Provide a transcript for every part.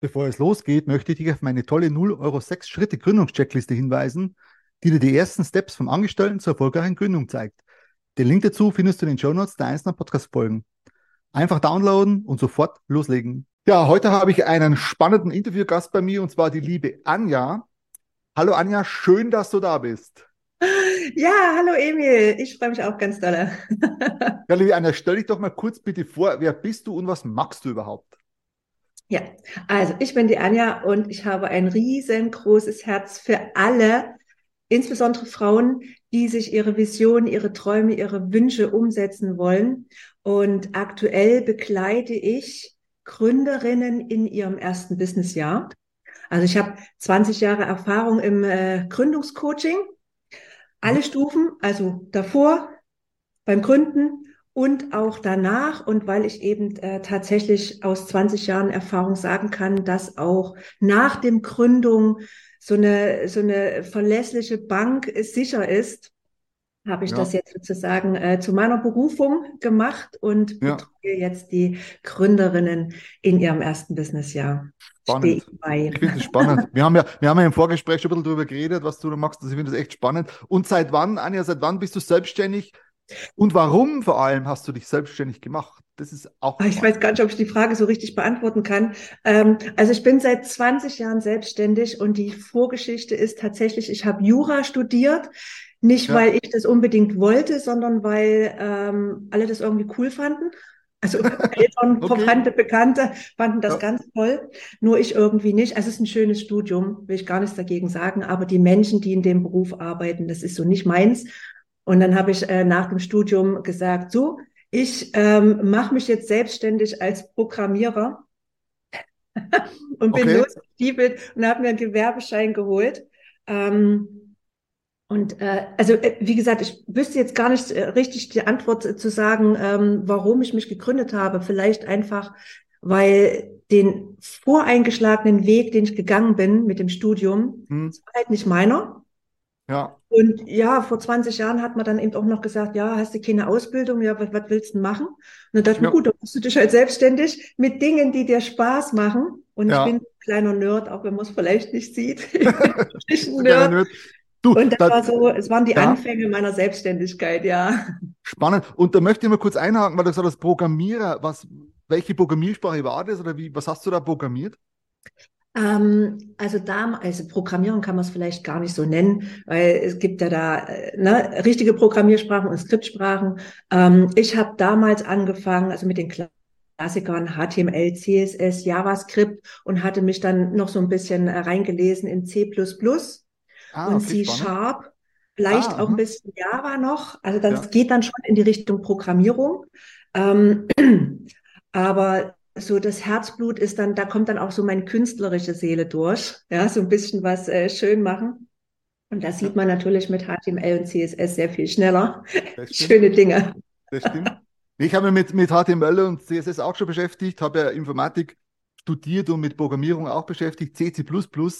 Bevor es losgeht, möchte ich dich auf meine tolle 0 Euro 6 Schritte Gründungscheckliste hinweisen, die dir die ersten Steps vom Angestellten zur erfolgreichen Gründung zeigt. Den Link dazu findest du in den Show Notes der einzelnen Podcast-Folgen. Einfach downloaden und sofort loslegen. Ja, heute habe ich einen spannenden Interviewgast bei mir und zwar die liebe Anja. Hallo Anja, schön, dass du da bist. Ja, hallo Emil, ich freue mich auch ganz doll. ja, liebe Anja, stell dich doch mal kurz bitte vor, wer bist du und was magst du überhaupt? Ja, also ich bin die Anja und ich habe ein riesengroßes Herz für alle, insbesondere Frauen, die sich ihre Visionen, ihre Träume, ihre Wünsche umsetzen wollen. Und aktuell begleite ich Gründerinnen in ihrem ersten Businessjahr. Also ich habe 20 Jahre Erfahrung im äh, Gründungscoaching, alle Stufen, also davor, beim Gründen und auch danach und weil ich eben äh, tatsächlich aus 20 Jahren Erfahrung sagen kann, dass auch nach dem Gründung so eine, so eine verlässliche Bank sicher ist, habe ich ja. das jetzt sozusagen äh, zu meiner Berufung gemacht und ja. betreue jetzt die Gründerinnen in ihrem ersten Businessjahr. Spannend. Ich, ich finde es spannend. wir haben ja, wir haben ja im Vorgespräch schon ein bisschen darüber geredet, was du da machst. Also ich finde das echt spannend. Und seit wann, Anja, seit wann bist du selbstständig? Und warum vor allem hast du dich selbstständig gemacht? Das ist auch. Ah, ich weiß gar nicht, ob ich die Frage so richtig beantworten kann. Ähm, also ich bin seit 20 Jahren selbstständig und die Vorgeschichte ist tatsächlich, ich habe Jura studiert. Nicht, ja. weil ich das unbedingt wollte, sondern weil ähm, alle das irgendwie cool fanden. Also Eltern, okay. Verwandte, Bekannte fanden das ja. ganz toll. Nur ich irgendwie nicht. Also es ist ein schönes Studium, will ich gar nichts dagegen sagen. Aber die Menschen, die in dem Beruf arbeiten, das ist so nicht meins. Und dann habe ich äh, nach dem Studium gesagt, so, ich ähm, mache mich jetzt selbstständig als Programmierer und bin okay. losgestiefelt und habe mir einen Gewerbeschein geholt. Ähm, und äh, also, äh, wie gesagt, ich wüsste jetzt gar nicht äh, richtig die Antwort zu sagen, ähm, warum ich mich gegründet habe. Vielleicht einfach, weil den voreingeschlagenen Weg, den ich gegangen bin mit dem Studium, hm. war halt nicht meiner. Ja. Und ja, vor 20 Jahren hat man dann eben auch noch gesagt, ja, hast du keine Ausbildung, ja, was, was willst du machen? Und dann dachte ich ja. mir, gut, dann machst du dich halt selbstständig mit Dingen, die dir Spaß machen. Und ja. ich bin ein kleiner Nerd, auch wenn man es vielleicht nicht sieht. ich ein Nerd. Du, und das, das, war so, es waren die ja. Anfänge meiner Selbstständigkeit, ja. Spannend. Und da möchte ich mal kurz einhaken, weil du gesagt hast, Programmierer, was, welche Programmiersprache war das oder wie, was hast du da programmiert? Ähm, also da, also Programmierung kann man es vielleicht gar nicht so nennen, weil es gibt ja da äh, ne, richtige Programmiersprachen und Skriptsprachen. Ähm, ich habe damals angefangen, also mit den Klassikern HTML, CSS, JavaScript und hatte mich dann noch so ein bisschen äh, reingelesen in C++ ah, und C Sharp. Vielleicht ah, auch ein bisschen Java noch. Also das ja. geht dann schon in die Richtung Programmierung. Ähm, aber so das Herzblut ist dann, da kommt dann auch so meine künstlerische Seele durch, ja, so ein bisschen was äh, schön machen. Und das sieht man natürlich mit HTML und CSS sehr viel schneller. Schöne Dinge. Das stimmt. Ich habe mich mit, mit HTML und CSS auch schon beschäftigt, habe ja Informatik studiert und mit Programmierung auch beschäftigt. CC++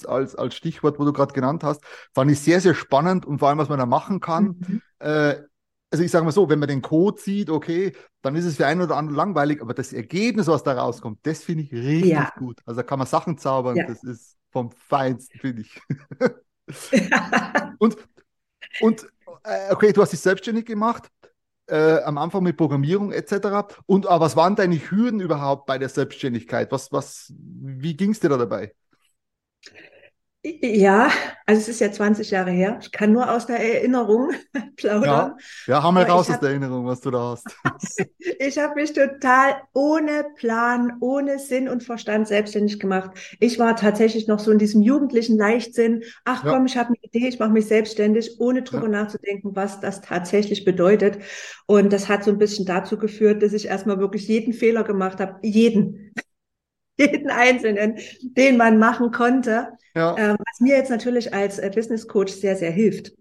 als, als Stichwort, wo du gerade genannt hast, fand ich sehr, sehr spannend und vor allem, was man da machen kann. Mhm. Äh, also ich sage mal so, wenn man den Code sieht, okay, dann ist es für einen oder anderen langweilig, aber das Ergebnis, was da rauskommt, das finde ich richtig ja. gut. Also da kann man Sachen zaubern, ja. das ist vom Feinsten, finde ich. und, und äh, okay, du hast dich selbstständig gemacht, äh, am Anfang mit Programmierung etc. Und aber was waren deine Hürden überhaupt bei der Selbstständigkeit? Was, was, wie ging es dir da dabei? Ja, also es ist ja 20 Jahre her. Ich kann nur aus der Erinnerung plaudern. Ja, ja hau mal raus aus der Erinnerung, was du da hast. ich habe mich total ohne Plan, ohne Sinn und Verstand selbstständig gemacht. Ich war tatsächlich noch so in diesem jugendlichen Leichtsinn. Ach ja. komm, ich habe eine Idee, ich mache mich selbstständig, ohne drüber ja. nachzudenken, was das tatsächlich bedeutet. Und das hat so ein bisschen dazu geführt, dass ich erstmal wirklich jeden Fehler gemacht habe. Jeden jeden einzelnen, den man machen konnte. Ja. Ähm, was mir jetzt natürlich als äh, Business Coach sehr, sehr hilft.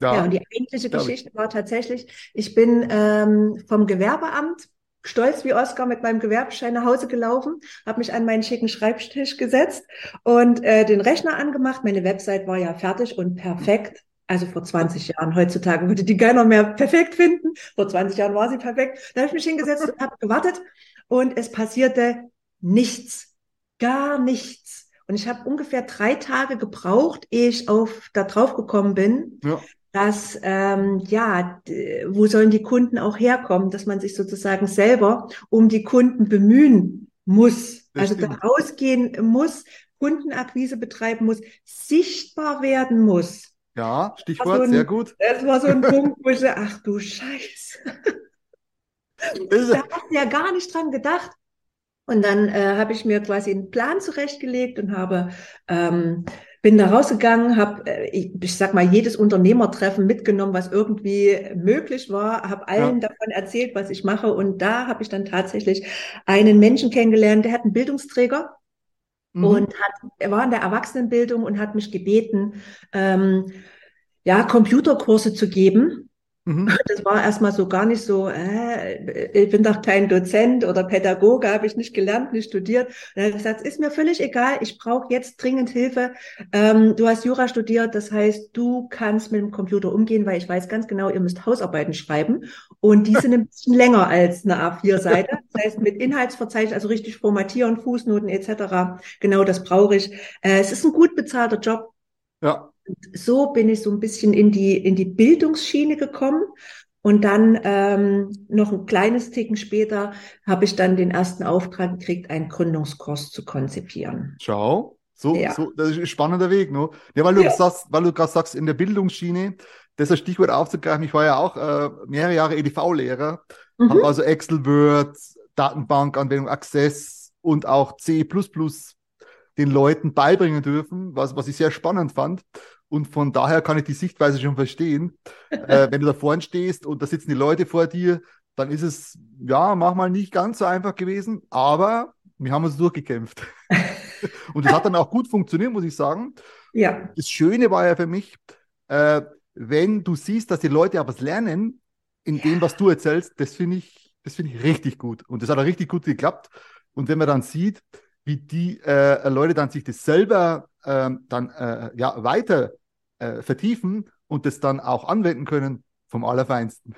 Ja, ja und die eigentliche Geschichte ich. war tatsächlich, ich bin ähm, vom Gewerbeamt stolz wie Oscar mit meinem Gewerbeschein nach Hause gelaufen, habe mich an meinen schicken Schreibtisch gesetzt und äh, den Rechner angemacht. Meine Website war ja fertig und perfekt. Also vor 20 Jahren. Heutzutage würde die keiner mehr perfekt finden. Vor 20 Jahren war sie perfekt. Da habe ich mich hingesetzt und habe gewartet und es passierte nichts. gar nichts. Und ich habe ungefähr drei Tage gebraucht, ehe ich auf da drauf gekommen bin, ja. dass ähm, ja, wo sollen die Kunden auch herkommen, dass man sich sozusagen selber um die Kunden bemühen muss, das also stimmt. da rausgehen muss, Kundenakquise betreiben muss, sichtbar werden muss. Ja, Stichwort, so ein, sehr gut. Das war so ein Punkt, wo ich so, ach du Scheiße. da hast du ja gar nicht dran gedacht. Und dann äh, habe ich mir quasi einen Plan zurechtgelegt und habe ähm, bin da rausgegangen, habe äh, ich, ich sag mal jedes Unternehmertreffen mitgenommen, was irgendwie möglich war, habe allen ja. davon erzählt, was ich mache und da habe ich dann tatsächlich einen Menschen kennengelernt, der hat einen Bildungsträger mhm. und hat er war in der Erwachsenenbildung und hat mich gebeten, ähm, ja Computerkurse zu geben Mhm. Das war erstmal so gar nicht so, äh, ich bin doch kein Dozent oder Pädagoge, habe ich nicht gelernt, nicht studiert. Und er hat gesagt, ist mir völlig egal, ich brauche jetzt dringend Hilfe. Ähm, du hast Jura studiert, das heißt, du kannst mit dem Computer umgehen, weil ich weiß ganz genau, ihr müsst Hausarbeiten schreiben. Und die sind ein bisschen länger als eine A4-Seite. Das heißt, mit Inhaltsverzeichnis, also richtig formatieren, Fußnoten etc. Genau das brauche ich. Äh, es ist ein gut bezahlter Job. Ja so bin ich so ein bisschen in die, in die Bildungsschiene gekommen. Und dann ähm, noch ein kleines Ticken später habe ich dann den ersten Auftrag gekriegt, einen Gründungskurs zu konzipieren. Schau, so, ja. so das ist ein spannender Weg, ne? Ja, weil du ja. sagst, weil du gerade sagst, in der Bildungsschiene, das ist ein Stichwort aufzugreifen. Ich war ja auch äh, mehrere Jahre EDV-Lehrer, mhm. habe also Excel, Word, Datenbankanwendung, Access und auch C++ den Leuten beibringen dürfen, was, was ich sehr spannend fand. Und von daher kann ich die Sichtweise schon verstehen. äh, wenn du da vorne stehst und da sitzen die Leute vor dir, dann ist es ja manchmal nicht ganz so einfach gewesen, aber wir haben uns durchgekämpft. und das hat dann auch gut funktioniert, muss ich sagen. Ja. Das Schöne war ja für mich, äh, wenn du siehst, dass die Leute aber was lernen in ja. dem, was du erzählst, das finde ich, das finde ich richtig gut. Und das hat auch richtig gut geklappt. Und wenn man dann sieht, wie die äh, Leute dann sich das selber äh, dann äh, ja weiter äh, vertiefen und das dann auch anwenden können, vom Allerfeinsten.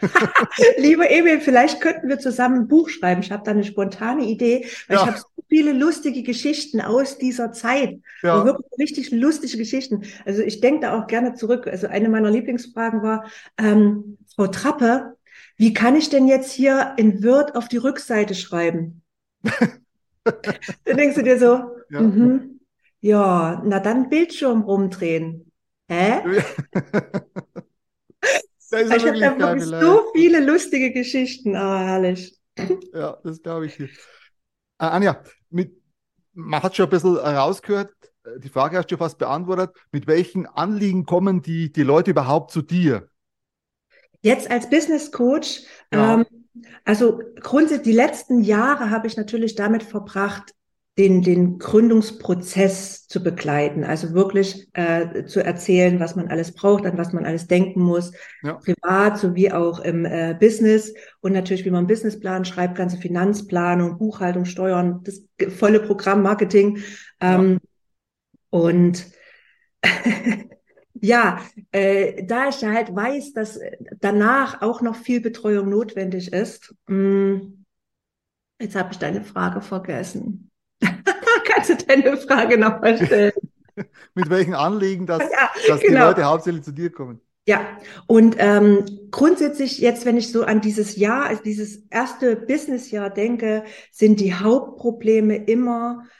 Lieber Emil, vielleicht könnten wir zusammen ein Buch schreiben. Ich habe da eine spontane Idee, weil ja. ich habe so viele lustige Geschichten aus dieser Zeit. Ja. Wirklich richtig lustige Geschichten. Also ich denke da auch gerne zurück. Also eine meiner Lieblingsfragen war, ähm, Frau Trappe, wie kann ich denn jetzt hier in Word auf die Rückseite schreiben? dann denkst du dir so, ja, mm ja na dann Bildschirm rumdrehen. Hä? ich habe da wirklich so viele lustige Geschichten. Ah, oh, herrlich. Ja, das glaube ich. Äh, Anja, mit, man hat schon ein bisschen rausgehört, äh, die Frage hast du fast beantwortet. Mit welchen Anliegen kommen die, die Leute überhaupt zu dir? Jetzt als Business Coach, ja. ähm, also grundsätzlich die letzten Jahre habe ich natürlich damit verbracht, den, den Gründungsprozess zu begleiten, also wirklich äh, zu erzählen, was man alles braucht, an was man alles denken muss, ja. privat sowie auch im äh, Business und natürlich, wie man einen Businessplan schreibt, ganze Finanzplanung, Buchhaltung, Steuern, das volle Programm Marketing. Ähm, ja. Und ja, äh, da ich halt weiß, dass danach auch noch viel Betreuung notwendig ist, hm, jetzt habe ich deine Frage vergessen. Kannst du deine Frage nochmal stellen? Mit welchen Anliegen, dass, ja, dass genau. die Leute hauptsächlich zu dir kommen? Ja, und ähm, grundsätzlich jetzt, wenn ich so an dieses Jahr, also dieses erste Businessjahr denke, sind die Hauptprobleme immer äh,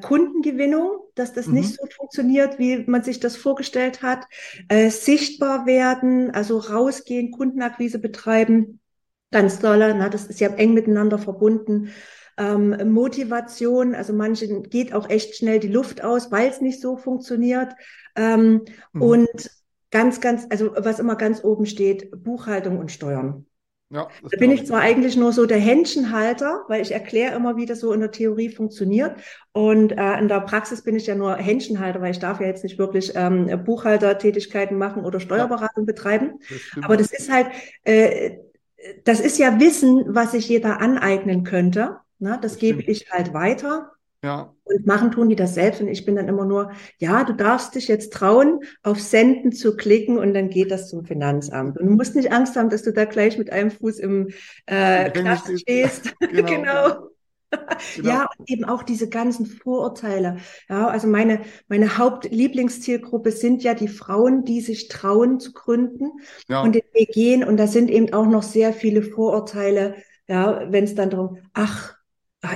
Kundengewinnung, dass das mhm. nicht so funktioniert, wie man sich das vorgestellt hat, äh, sichtbar werden, also rausgehen, Kundenakquise betreiben, ganz dolle, na, das ist ja eng miteinander verbunden ähm, Motivation. Also manchen geht auch echt schnell die Luft aus, weil es nicht so funktioniert. Ähm, mhm. Und ganz, ganz, also was immer ganz oben steht, Buchhaltung und Steuern. Ja, da bin ich zwar eigentlich nur so der Händchenhalter, weil ich erkläre immer, wie das so in der Theorie funktioniert. Und äh, in der Praxis bin ich ja nur Händchenhalter, weil ich darf ja jetzt nicht wirklich ähm, Buchhaltertätigkeiten machen oder Steuerberatung ja, betreiben. Das Aber das ist halt, äh, das ist ja Wissen, was sich jeder aneignen könnte. Ne? Das, gebe ich halt weiter. Ja. Und machen tun die das selbst. Und ich bin dann immer nur, ja, du darfst dich jetzt trauen, auf Senden zu klicken und dann geht das zum Finanzamt. Und du musst nicht Angst haben, dass du da gleich mit einem Fuß im äh, Knast stehst. genau. genau. Genau. Ja, eben auch diese ganzen Vorurteile. Ja, also meine, meine Hauptlieblingszielgruppe sind ja die Frauen, die sich trauen zu gründen ja. und den Weg gehen. Und da sind eben auch noch sehr viele Vorurteile. Ja, wenn es dann darum, ach,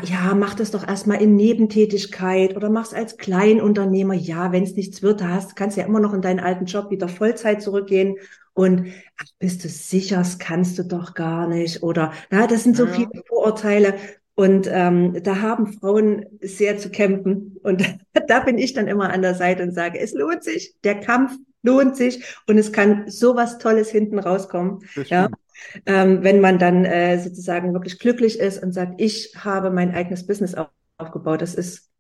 ja, mach das doch erstmal in Nebentätigkeit oder mach's als Kleinunternehmer. Ja, wenn es nichts wird, da hast, kannst du ja immer noch in deinen alten Job wieder Vollzeit zurückgehen. Und ach, bist du sicher, das kannst du doch gar nicht. Oder na, das sind so ja. viele Vorurteile. Und ähm, da haben Frauen sehr zu kämpfen. Und da bin ich dann immer an der Seite und sage, es lohnt sich, der Kampf lohnt sich und es kann so was Tolles hinten rauskommen. Ja, ähm, wenn man dann äh, sozusagen wirklich glücklich ist und sagt, ich habe mein eigenes Business aufgebaut. Das ist,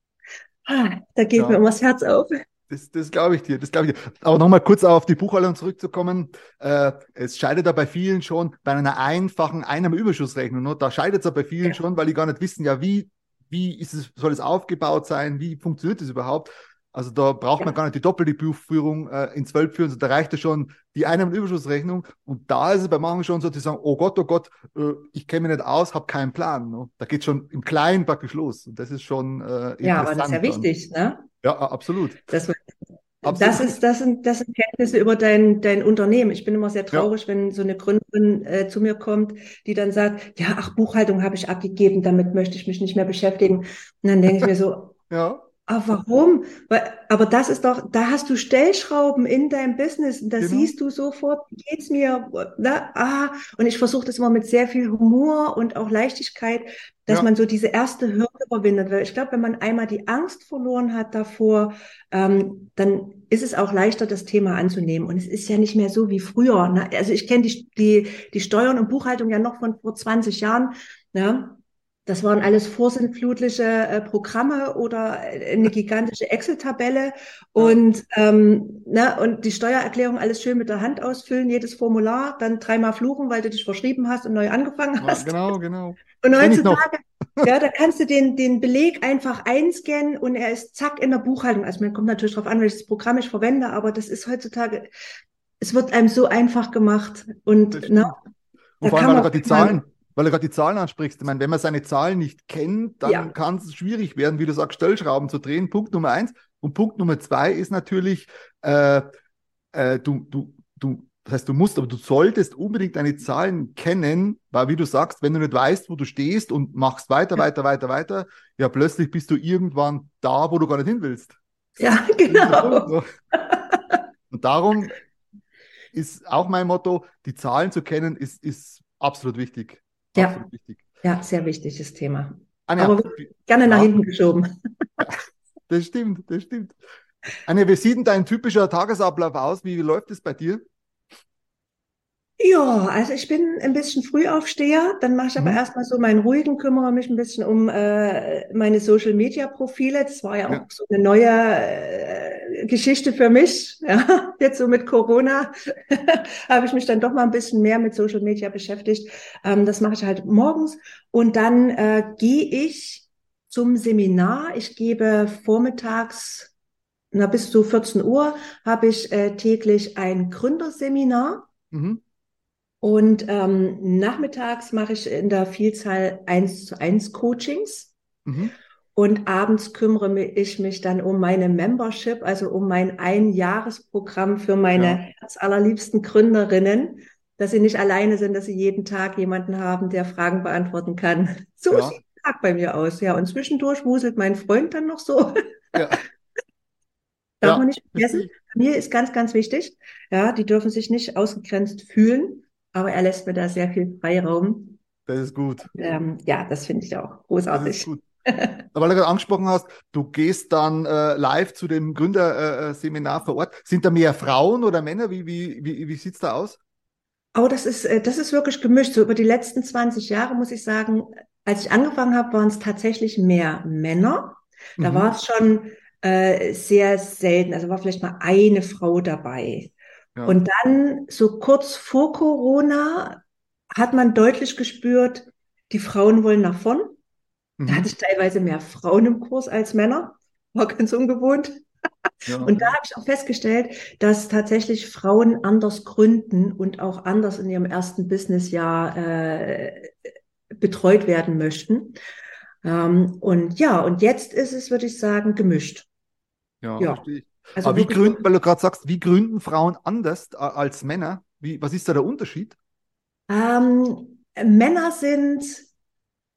ah, da geht ja. mir immer das Herz auf. Das, das glaube ich dir, das glaube ich dir. Aber nochmal kurz auf die Buchhaltung zurückzukommen. Äh, es scheidet da bei vielen schon bei einer einfachen Einnahmeüberschussrechnung. Ne? Da scheidet es ja bei vielen ja. schon, weil die gar nicht wissen, ja, wie, wie ist es, soll es aufgebaut sein, wie funktioniert das überhaupt? Also da braucht man gar nicht die doppelte Buchführung äh, in zwölf führen, also da reicht ja schon die Einnahmenüberschussrechnung. Und da ist es bei manchen schon so, die sagen, oh Gott, oh Gott, äh, ich kenne mich nicht aus, habe keinen Plan. Ne? Da geht schon im Kleinen praktisch los. Und das ist schon äh, Ja, aber das ist ja wichtig, ne? Ja, absolut. Das, das, ist, das, sind, das sind Kenntnisse über dein, dein Unternehmen. Ich bin immer sehr traurig, ja. wenn so eine Gründerin äh, zu mir kommt, die dann sagt, ja, ach, Buchhaltung habe ich abgegeben, damit möchte ich mich nicht mehr beschäftigen. Und dann denke ich mir so, ja. Aber warum? Aber das ist doch, da hast du Stellschrauben in deinem Business und da genau. siehst du sofort, wie geht's mir? Na, ah, und ich versuche das immer mit sehr viel Humor und auch Leichtigkeit, dass ja. man so diese erste Hürde überwindet. Weil ich glaube, wenn man einmal die Angst verloren hat davor, ähm, dann ist es auch leichter, das Thema anzunehmen. Und es ist ja nicht mehr so wie früher. Ne? Also ich kenne die, die, die Steuern und Buchhaltung ja noch von vor 20 Jahren. Ne? Das waren alles vorsintflutliche äh, Programme oder äh, eine gigantische Excel-Tabelle und, ähm, und die Steuererklärung alles schön mit der Hand ausfüllen, jedes Formular, dann dreimal fluchen, weil du dich verschrieben hast und neu angefangen hast. Ja, genau, genau. Und heutzutage, ja, da kannst du den, den Beleg einfach einscannen und er ist zack in der Buchhaltung. Also man kommt natürlich darauf an, welches Programm ich verwende, aber das ist heutzutage, es wird einem so einfach gemacht und, na, und vor allem, weil gerade die Zahlen, weil du gerade die Zahlen ansprichst. Ich meine, wenn man seine Zahlen nicht kennt, dann ja. kann es schwierig werden, wie du sagst, Stellschrauben zu drehen. Punkt Nummer eins. Und Punkt Nummer zwei ist natürlich, äh, äh, du, du, du, das heißt, du musst, aber du solltest unbedingt deine Zahlen kennen, weil wie du sagst, wenn du nicht weißt, wo du stehst und machst weiter, ja. weiter, weiter, weiter, ja, plötzlich bist du irgendwann da, wo du gar nicht hin willst. Ja, genau. Und darum ist auch mein Motto, die Zahlen zu kennen, ist, ist absolut wichtig. Ja. wichtig. Ja, sehr wichtiges Thema. Anja, Aber gerne nach ja. hinten geschoben. Das stimmt, das stimmt. Anja, wie sieht denn dein typischer Tagesablauf aus? Wie läuft es bei dir? Ja, also ich bin ein bisschen Frühaufsteher, dann mache ich aber mhm. erstmal so meinen ruhigen, kümmere mich ein bisschen um äh, meine Social Media Profile. Das war ja, ja. auch so eine neue äh, Geschichte für mich. Ja, jetzt so mit Corona habe ich mich dann doch mal ein bisschen mehr mit Social Media beschäftigt. Ähm, das mache ich halt morgens und dann äh, gehe ich zum Seminar. Ich gebe vormittags na, bis zu 14 Uhr habe ich äh, täglich ein Gründerseminar. Mhm. Und ähm, nachmittags mache ich in der Vielzahl eins zu eins Coachings. Mhm. Und abends kümmere ich mich dann um meine Membership, also um mein Einjahresprogramm für meine ja. herzallerliebsten Gründerinnen, dass sie nicht alleine sind, dass sie jeden Tag jemanden haben, der Fragen beantworten kann. So ja. sieht der Tag bei mir aus. Ja, und zwischendurch wuselt mein Freund dann noch so. Ja. Darf ja. man nicht vergessen. Mir ist ganz, ganz wichtig. Ja, die dürfen sich nicht ausgegrenzt fühlen aber er lässt mir da sehr viel Freiraum. Das ist gut. Ähm, ja, das finde ich auch großartig. Aber weil du gerade angesprochen hast, du gehst dann äh, live zu dem Gründerseminar äh, vor Ort. Sind da mehr Frauen oder Männer? Wie, wie, wie, wie sieht es da aus? Oh, das ist, äh, das ist wirklich gemischt. So über die letzten 20 Jahre muss ich sagen, als ich angefangen habe, waren es tatsächlich mehr Männer. Da mhm. war es schon äh, sehr selten. Also war vielleicht mal eine Frau dabei. Und dann, so kurz vor Corona, hat man deutlich gespürt, die Frauen wollen nach vorn. Mhm. Da hatte ich teilweise mehr Frauen im Kurs als Männer. War ganz ungewohnt. Ja. Und da habe ich auch festgestellt, dass tatsächlich Frauen anders gründen und auch anders in ihrem ersten Businessjahr äh, betreut werden möchten. Ähm, und ja, und jetzt ist es, würde ich sagen, gemischt. Ja, ja. verstehe ich. Also Aber wie gründen, weil du gerade sagst, wie gründen Frauen anders als Männer? Wie, was ist da der Unterschied? Ähm, Männer sind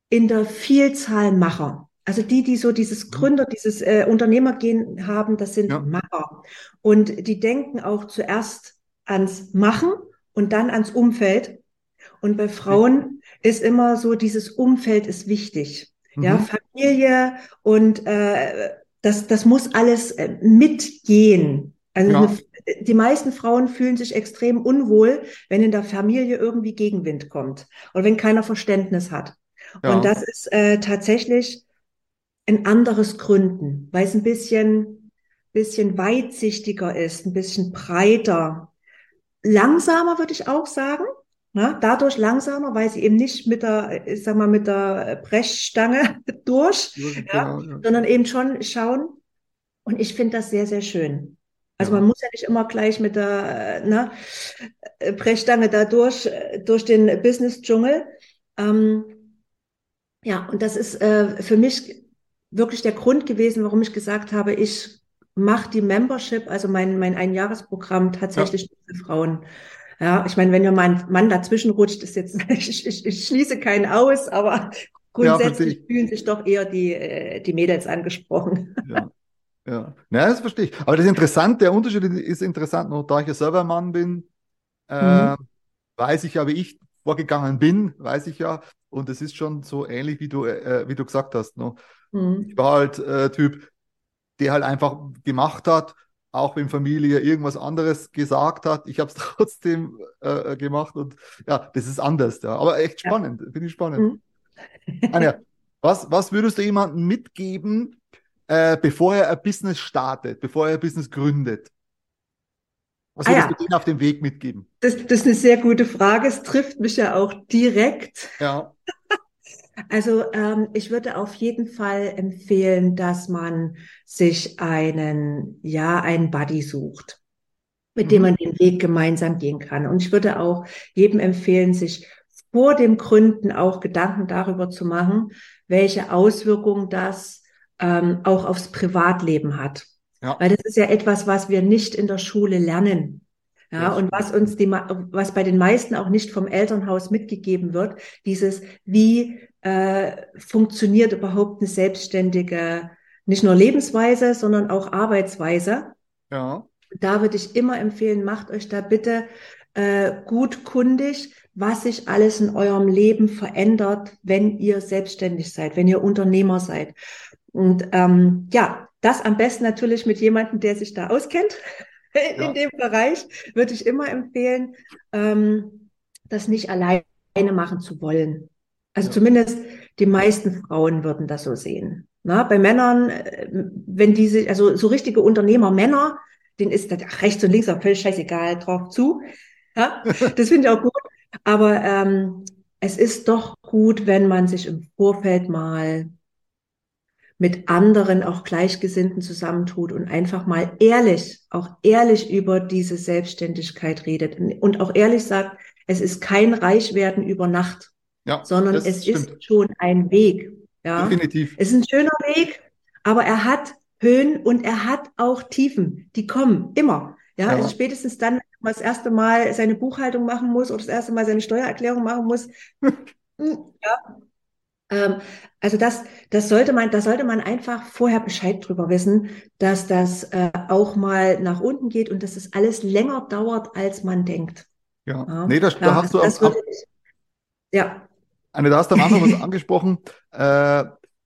in der Vielzahl Macher. Also die, die so dieses mhm. Gründer, dieses äh, Unternehmergehen haben, das sind ja. Macher. Und die denken auch zuerst ans Machen und dann ans Umfeld. Und bei Frauen ja. ist immer so, dieses Umfeld ist wichtig. Mhm. Ja, Familie und äh, das, das muss alles äh, mitgehen. Also ja. eine, die meisten Frauen fühlen sich extrem unwohl, wenn in der Familie irgendwie Gegenwind kommt und wenn keiner Verständnis hat. Ja. Und das ist äh, tatsächlich ein anderes Gründen, weil es ein bisschen, bisschen weitsichtiger ist, ein bisschen breiter, langsamer würde ich auch sagen. Na, dadurch langsamer, weil sie eben nicht mit der, ich sag mal, mit der Brechstange durch, ja, genau, ja. sondern eben schon schauen. Und ich finde das sehr, sehr schön. Also man muss ja nicht immer gleich mit der ne, Brechstange da durch, durch den Business-Dschungel. Ähm, ja, und das ist äh, für mich wirklich der Grund gewesen, warum ich gesagt habe, ich mache die Membership, also mein, mein Einjahresprogramm tatsächlich ja. für Frauen. Ja, ich meine, wenn mir mein Mann dazwischen rutscht, ist jetzt, ich, ich, ich schließe keinen aus, aber grundsätzlich ja, fühlen sich doch eher die, äh, die Mädels angesprochen. Ja. Ja, ja das verstehe ich. Aber das Interessante, der Unterschied ist interessant, nur da ich ja selber Mann bin, äh, mhm. weiß ich ja, wie ich vorgegangen bin, weiß ich ja. Und es ist schon so ähnlich, wie du, äh, wie du gesagt hast. Ne? Mhm. Ich war halt äh, Typ, der halt einfach gemacht hat, auch wenn Familie irgendwas anderes gesagt hat. Ich habe es trotzdem äh, gemacht und ja, das ist anders. Ja. Aber echt spannend, ja. finde ich spannend. Mhm. Anja, was, was würdest du jemandem mitgeben, äh, bevor er ein Business startet, bevor er ein Business gründet? Was ah, würdest ja. du denen auf dem Weg mitgeben? Das, das ist eine sehr gute Frage. Es trifft mich ja auch direkt. Ja. Also ähm, ich würde auf jeden Fall empfehlen, dass man sich einen, ja, einen Buddy sucht, mit mhm. dem man den Weg gemeinsam gehen kann. Und ich würde auch jedem empfehlen, sich vor dem Gründen auch Gedanken darüber zu machen, welche Auswirkungen das ähm, auch aufs Privatleben hat. Ja. Weil das ist ja etwas, was wir nicht in der Schule lernen. Ja, und was uns die, was bei den meisten auch nicht vom Elternhaus mitgegeben wird, dieses, wie äh, funktioniert überhaupt eine selbstständige, nicht nur Lebensweise, sondern auch Arbeitsweise. Ja. Da würde ich immer empfehlen, macht euch da bitte äh, gut kundig, was sich alles in eurem Leben verändert, wenn ihr selbstständig seid, wenn ihr Unternehmer seid. Und ähm, ja, das am besten natürlich mit jemandem, der sich da auskennt. In ja. dem Bereich würde ich immer empfehlen, ähm, das nicht alleine machen zu wollen. Also ja. zumindest die meisten Frauen würden das so sehen. Na, bei Männern, äh, wenn diese, also so richtige Unternehmer, Männer, denen ist das rechts und links auch völlig scheißegal drauf zu. Ja, das finde ich auch gut. Aber ähm, es ist doch gut, wenn man sich im Vorfeld mal mit anderen, auch Gleichgesinnten zusammentut und einfach mal ehrlich, auch ehrlich über diese Selbstständigkeit redet und auch ehrlich sagt, es ist kein Reichwerden über Nacht, ja, sondern es stimmt. ist schon ein Weg. Ja, definitiv. Es ist ein schöner Weg, aber er hat Höhen und er hat auch Tiefen, die kommen immer. Ja, ja. also spätestens dann, wenn man das erste Mal seine Buchhaltung machen muss oder das erste Mal seine Steuererklärung machen muss, ja, also das, das sollte man, da sollte man einfach vorher Bescheid drüber wissen, dass das äh, auch mal nach unten geht und dass es alles länger dauert, als man denkt. Ja, ja. nee, das, da hast du das auch, ich, ja. Eine, da hast du am Anfang was angesprochen, äh,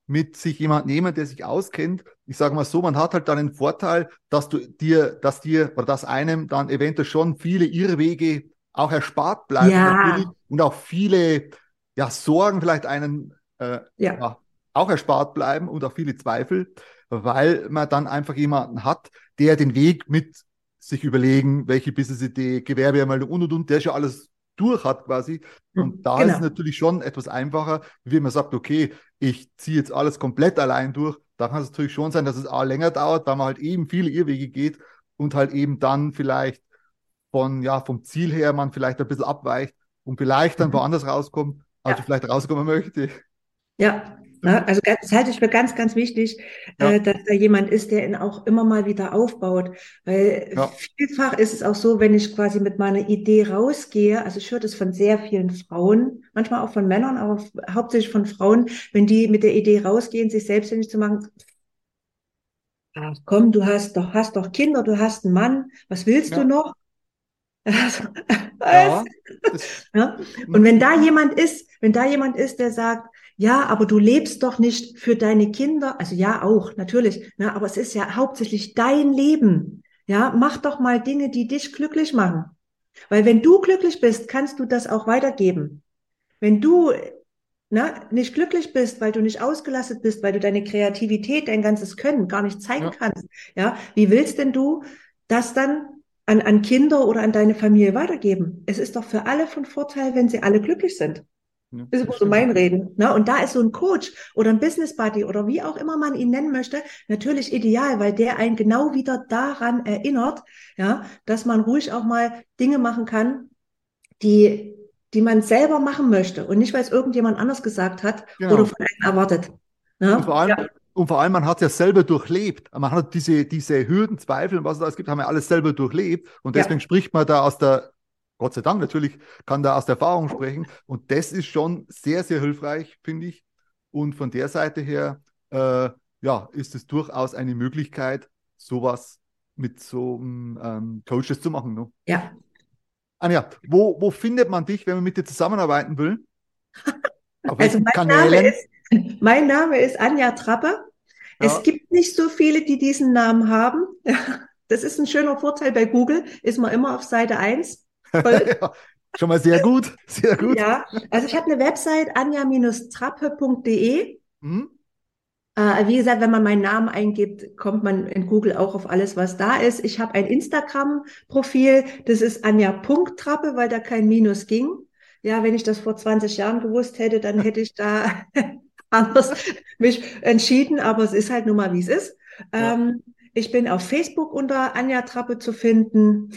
mit sich jemand nehmen, der sich auskennt. Ich sage mal so, man hat halt dann den Vorteil, dass du dir, dass dir oder dass einem dann eventuell schon viele Irrwege auch erspart bleiben ja. und auch viele ja, Sorgen vielleicht einen äh, ja. auch erspart bleiben und auch viele Zweifel, weil man dann einfach jemanden hat, der den Weg mit sich überlegen, welche Business-Idee, Gewerbeanmeldung und und und, der schon alles durch hat quasi. Hm, und da genau. ist es natürlich schon etwas einfacher, wie man sagt, okay, ich ziehe jetzt alles komplett allein durch. Da kann es natürlich schon sein, dass es auch länger dauert, weil man halt eben viele Irrwege geht und halt eben dann vielleicht von, ja, vom Ziel her man vielleicht ein bisschen abweicht und vielleicht dann mhm. woanders rauskommt, als ja. vielleicht rauskommen möchte. Ja, Ne? Also das halte ich für ganz, ganz wichtig, ja. äh, dass da jemand ist, der ihn auch immer mal wieder aufbaut. Weil ja. vielfach ist es auch so, wenn ich quasi mit meiner Idee rausgehe, also ich höre das von sehr vielen Frauen, manchmal auch von Männern, aber hauptsächlich von Frauen, wenn die mit der Idee rausgehen, sich selbstständig zu machen, ach komm, du hast doch, hast doch Kinder, du hast einen Mann, was willst ja. du noch? ja. Und wenn da jemand ist, wenn da jemand ist, der sagt, ja, aber du lebst doch nicht für deine Kinder, also ja auch, natürlich, ne, aber es ist ja hauptsächlich dein Leben. Ja, mach doch mal Dinge, die dich glücklich machen. Weil wenn du glücklich bist, kannst du das auch weitergeben. Wenn du ne, nicht glücklich bist, weil du nicht ausgelastet bist, weil du deine Kreativität, dein ganzes Können gar nicht zeigen ja. kannst, ja, wie willst denn du das dann an, an Kinder oder an deine Familie weitergeben? Es ist doch für alle von Vorteil, wenn sie alle glücklich sind. Ja, das ist so mein Reden. Ne? Und da ist so ein Coach oder ein Business Buddy oder wie auch immer man ihn nennen möchte, natürlich ideal, weil der einen genau wieder daran erinnert, ja, dass man ruhig auch mal Dinge machen kann, die die man selber machen möchte und nicht, weil es irgendjemand anders gesagt hat genau. oder von einem erwartet. Ja? Und, vor allem, ja. und vor allem, man hat es ja selber durchlebt. Man hat diese, diese Hürden, Zweifel und was es alles gibt, haben wir alles selber durchlebt. Und deswegen ja. spricht man da aus der, Gott sei Dank natürlich, kann da aus der Erfahrung sprechen. Und das ist schon sehr, sehr hilfreich, finde ich. Und von der Seite her, äh, ja, ist es durchaus eine Möglichkeit, sowas mit so ähm, Coaches zu machen. Ne? Ja, Anja, wo, wo findet man dich, wenn man mit dir zusammenarbeiten will? Auf also mein Name, ist, mein Name ist Anja Trappe. Ja. Es gibt nicht so viele, die diesen Namen haben. Das ist ein schöner Vorteil bei Google, ist man immer auf Seite 1. ja, schon mal sehr gut, sehr gut. Ja, also ich habe eine Website anja-trappe.de. Mhm. Äh, wie gesagt, wenn man meinen Namen eingibt, kommt man in Google auch auf alles, was da ist. Ich habe ein Instagram-Profil, das ist Anja Punkttrappe, weil da kein Minus ging. Ja, wenn ich das vor 20 Jahren gewusst hätte, dann hätte ich da anders mich entschieden, aber es ist halt nun mal, wie es ist. Ja. Ähm, ich bin auf Facebook unter Anja Trappe zu finden.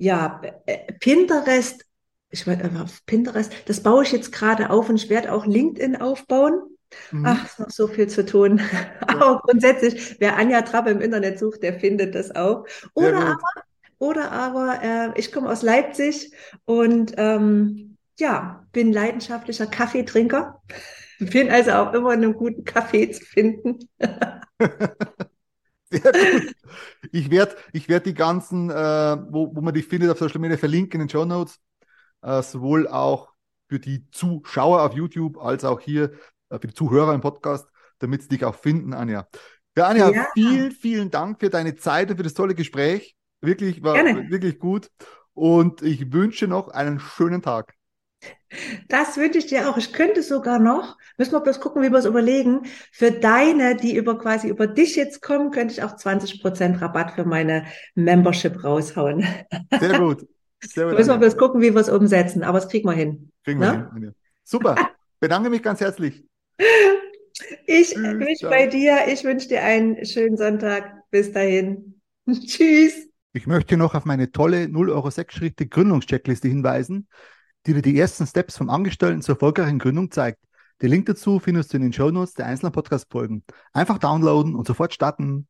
Ja, äh, Pinterest, ich weiß einfach, Pinterest, das baue ich jetzt gerade auf und ich werde auch LinkedIn aufbauen. Mhm. Ach, ist noch so viel zu tun. Ja. Aber grundsätzlich, wer Anja Trappe im Internet sucht, der findet das auch. Oder aber, oder aber äh, ich komme aus Leipzig und ähm, ja, bin leidenschaftlicher Kaffeetrinker. Bin also auch immer in einem guten Kaffee zu finden. Gut. Ich werde ich werd die ganzen, äh, wo, wo man die findet, auf Social Media verlinken in den Show Notes. Äh, sowohl auch für die Zuschauer auf YouTube als auch hier äh, für die Zuhörer im Podcast, damit sie dich auch finden, Anja. Ja, Anja, ja. vielen, vielen Dank für deine Zeit und für das tolle Gespräch. Wirklich, war Gerne. wirklich gut. Und ich wünsche noch einen schönen Tag. Das wünsche ich dir auch. Ich könnte sogar noch, müssen wir bloß gucken, wie wir es überlegen, für deine, die über quasi über dich jetzt kommen, könnte ich auch 20% Rabatt für meine Membership raushauen. Sehr gut. Sehr gut müssen wir bloß gucken, wie wir es umsetzen, aber es kriegen wir hin. Kriegen wir ne? hin. Super. Bedanke mich ganz herzlich. Ich mich bei dir. Ich wünsche dir einen schönen Sonntag. Bis dahin. Tschüss. Ich möchte noch auf meine tolle 0 Euro 6 Schritte Gründungscheckliste hinweisen, die dir die ersten Steps vom Angestellten zur erfolgreichen Gründung zeigt. Den Link dazu findest du in den Shownotes der einzelnen Podcast-Folgen. Einfach downloaden und sofort starten.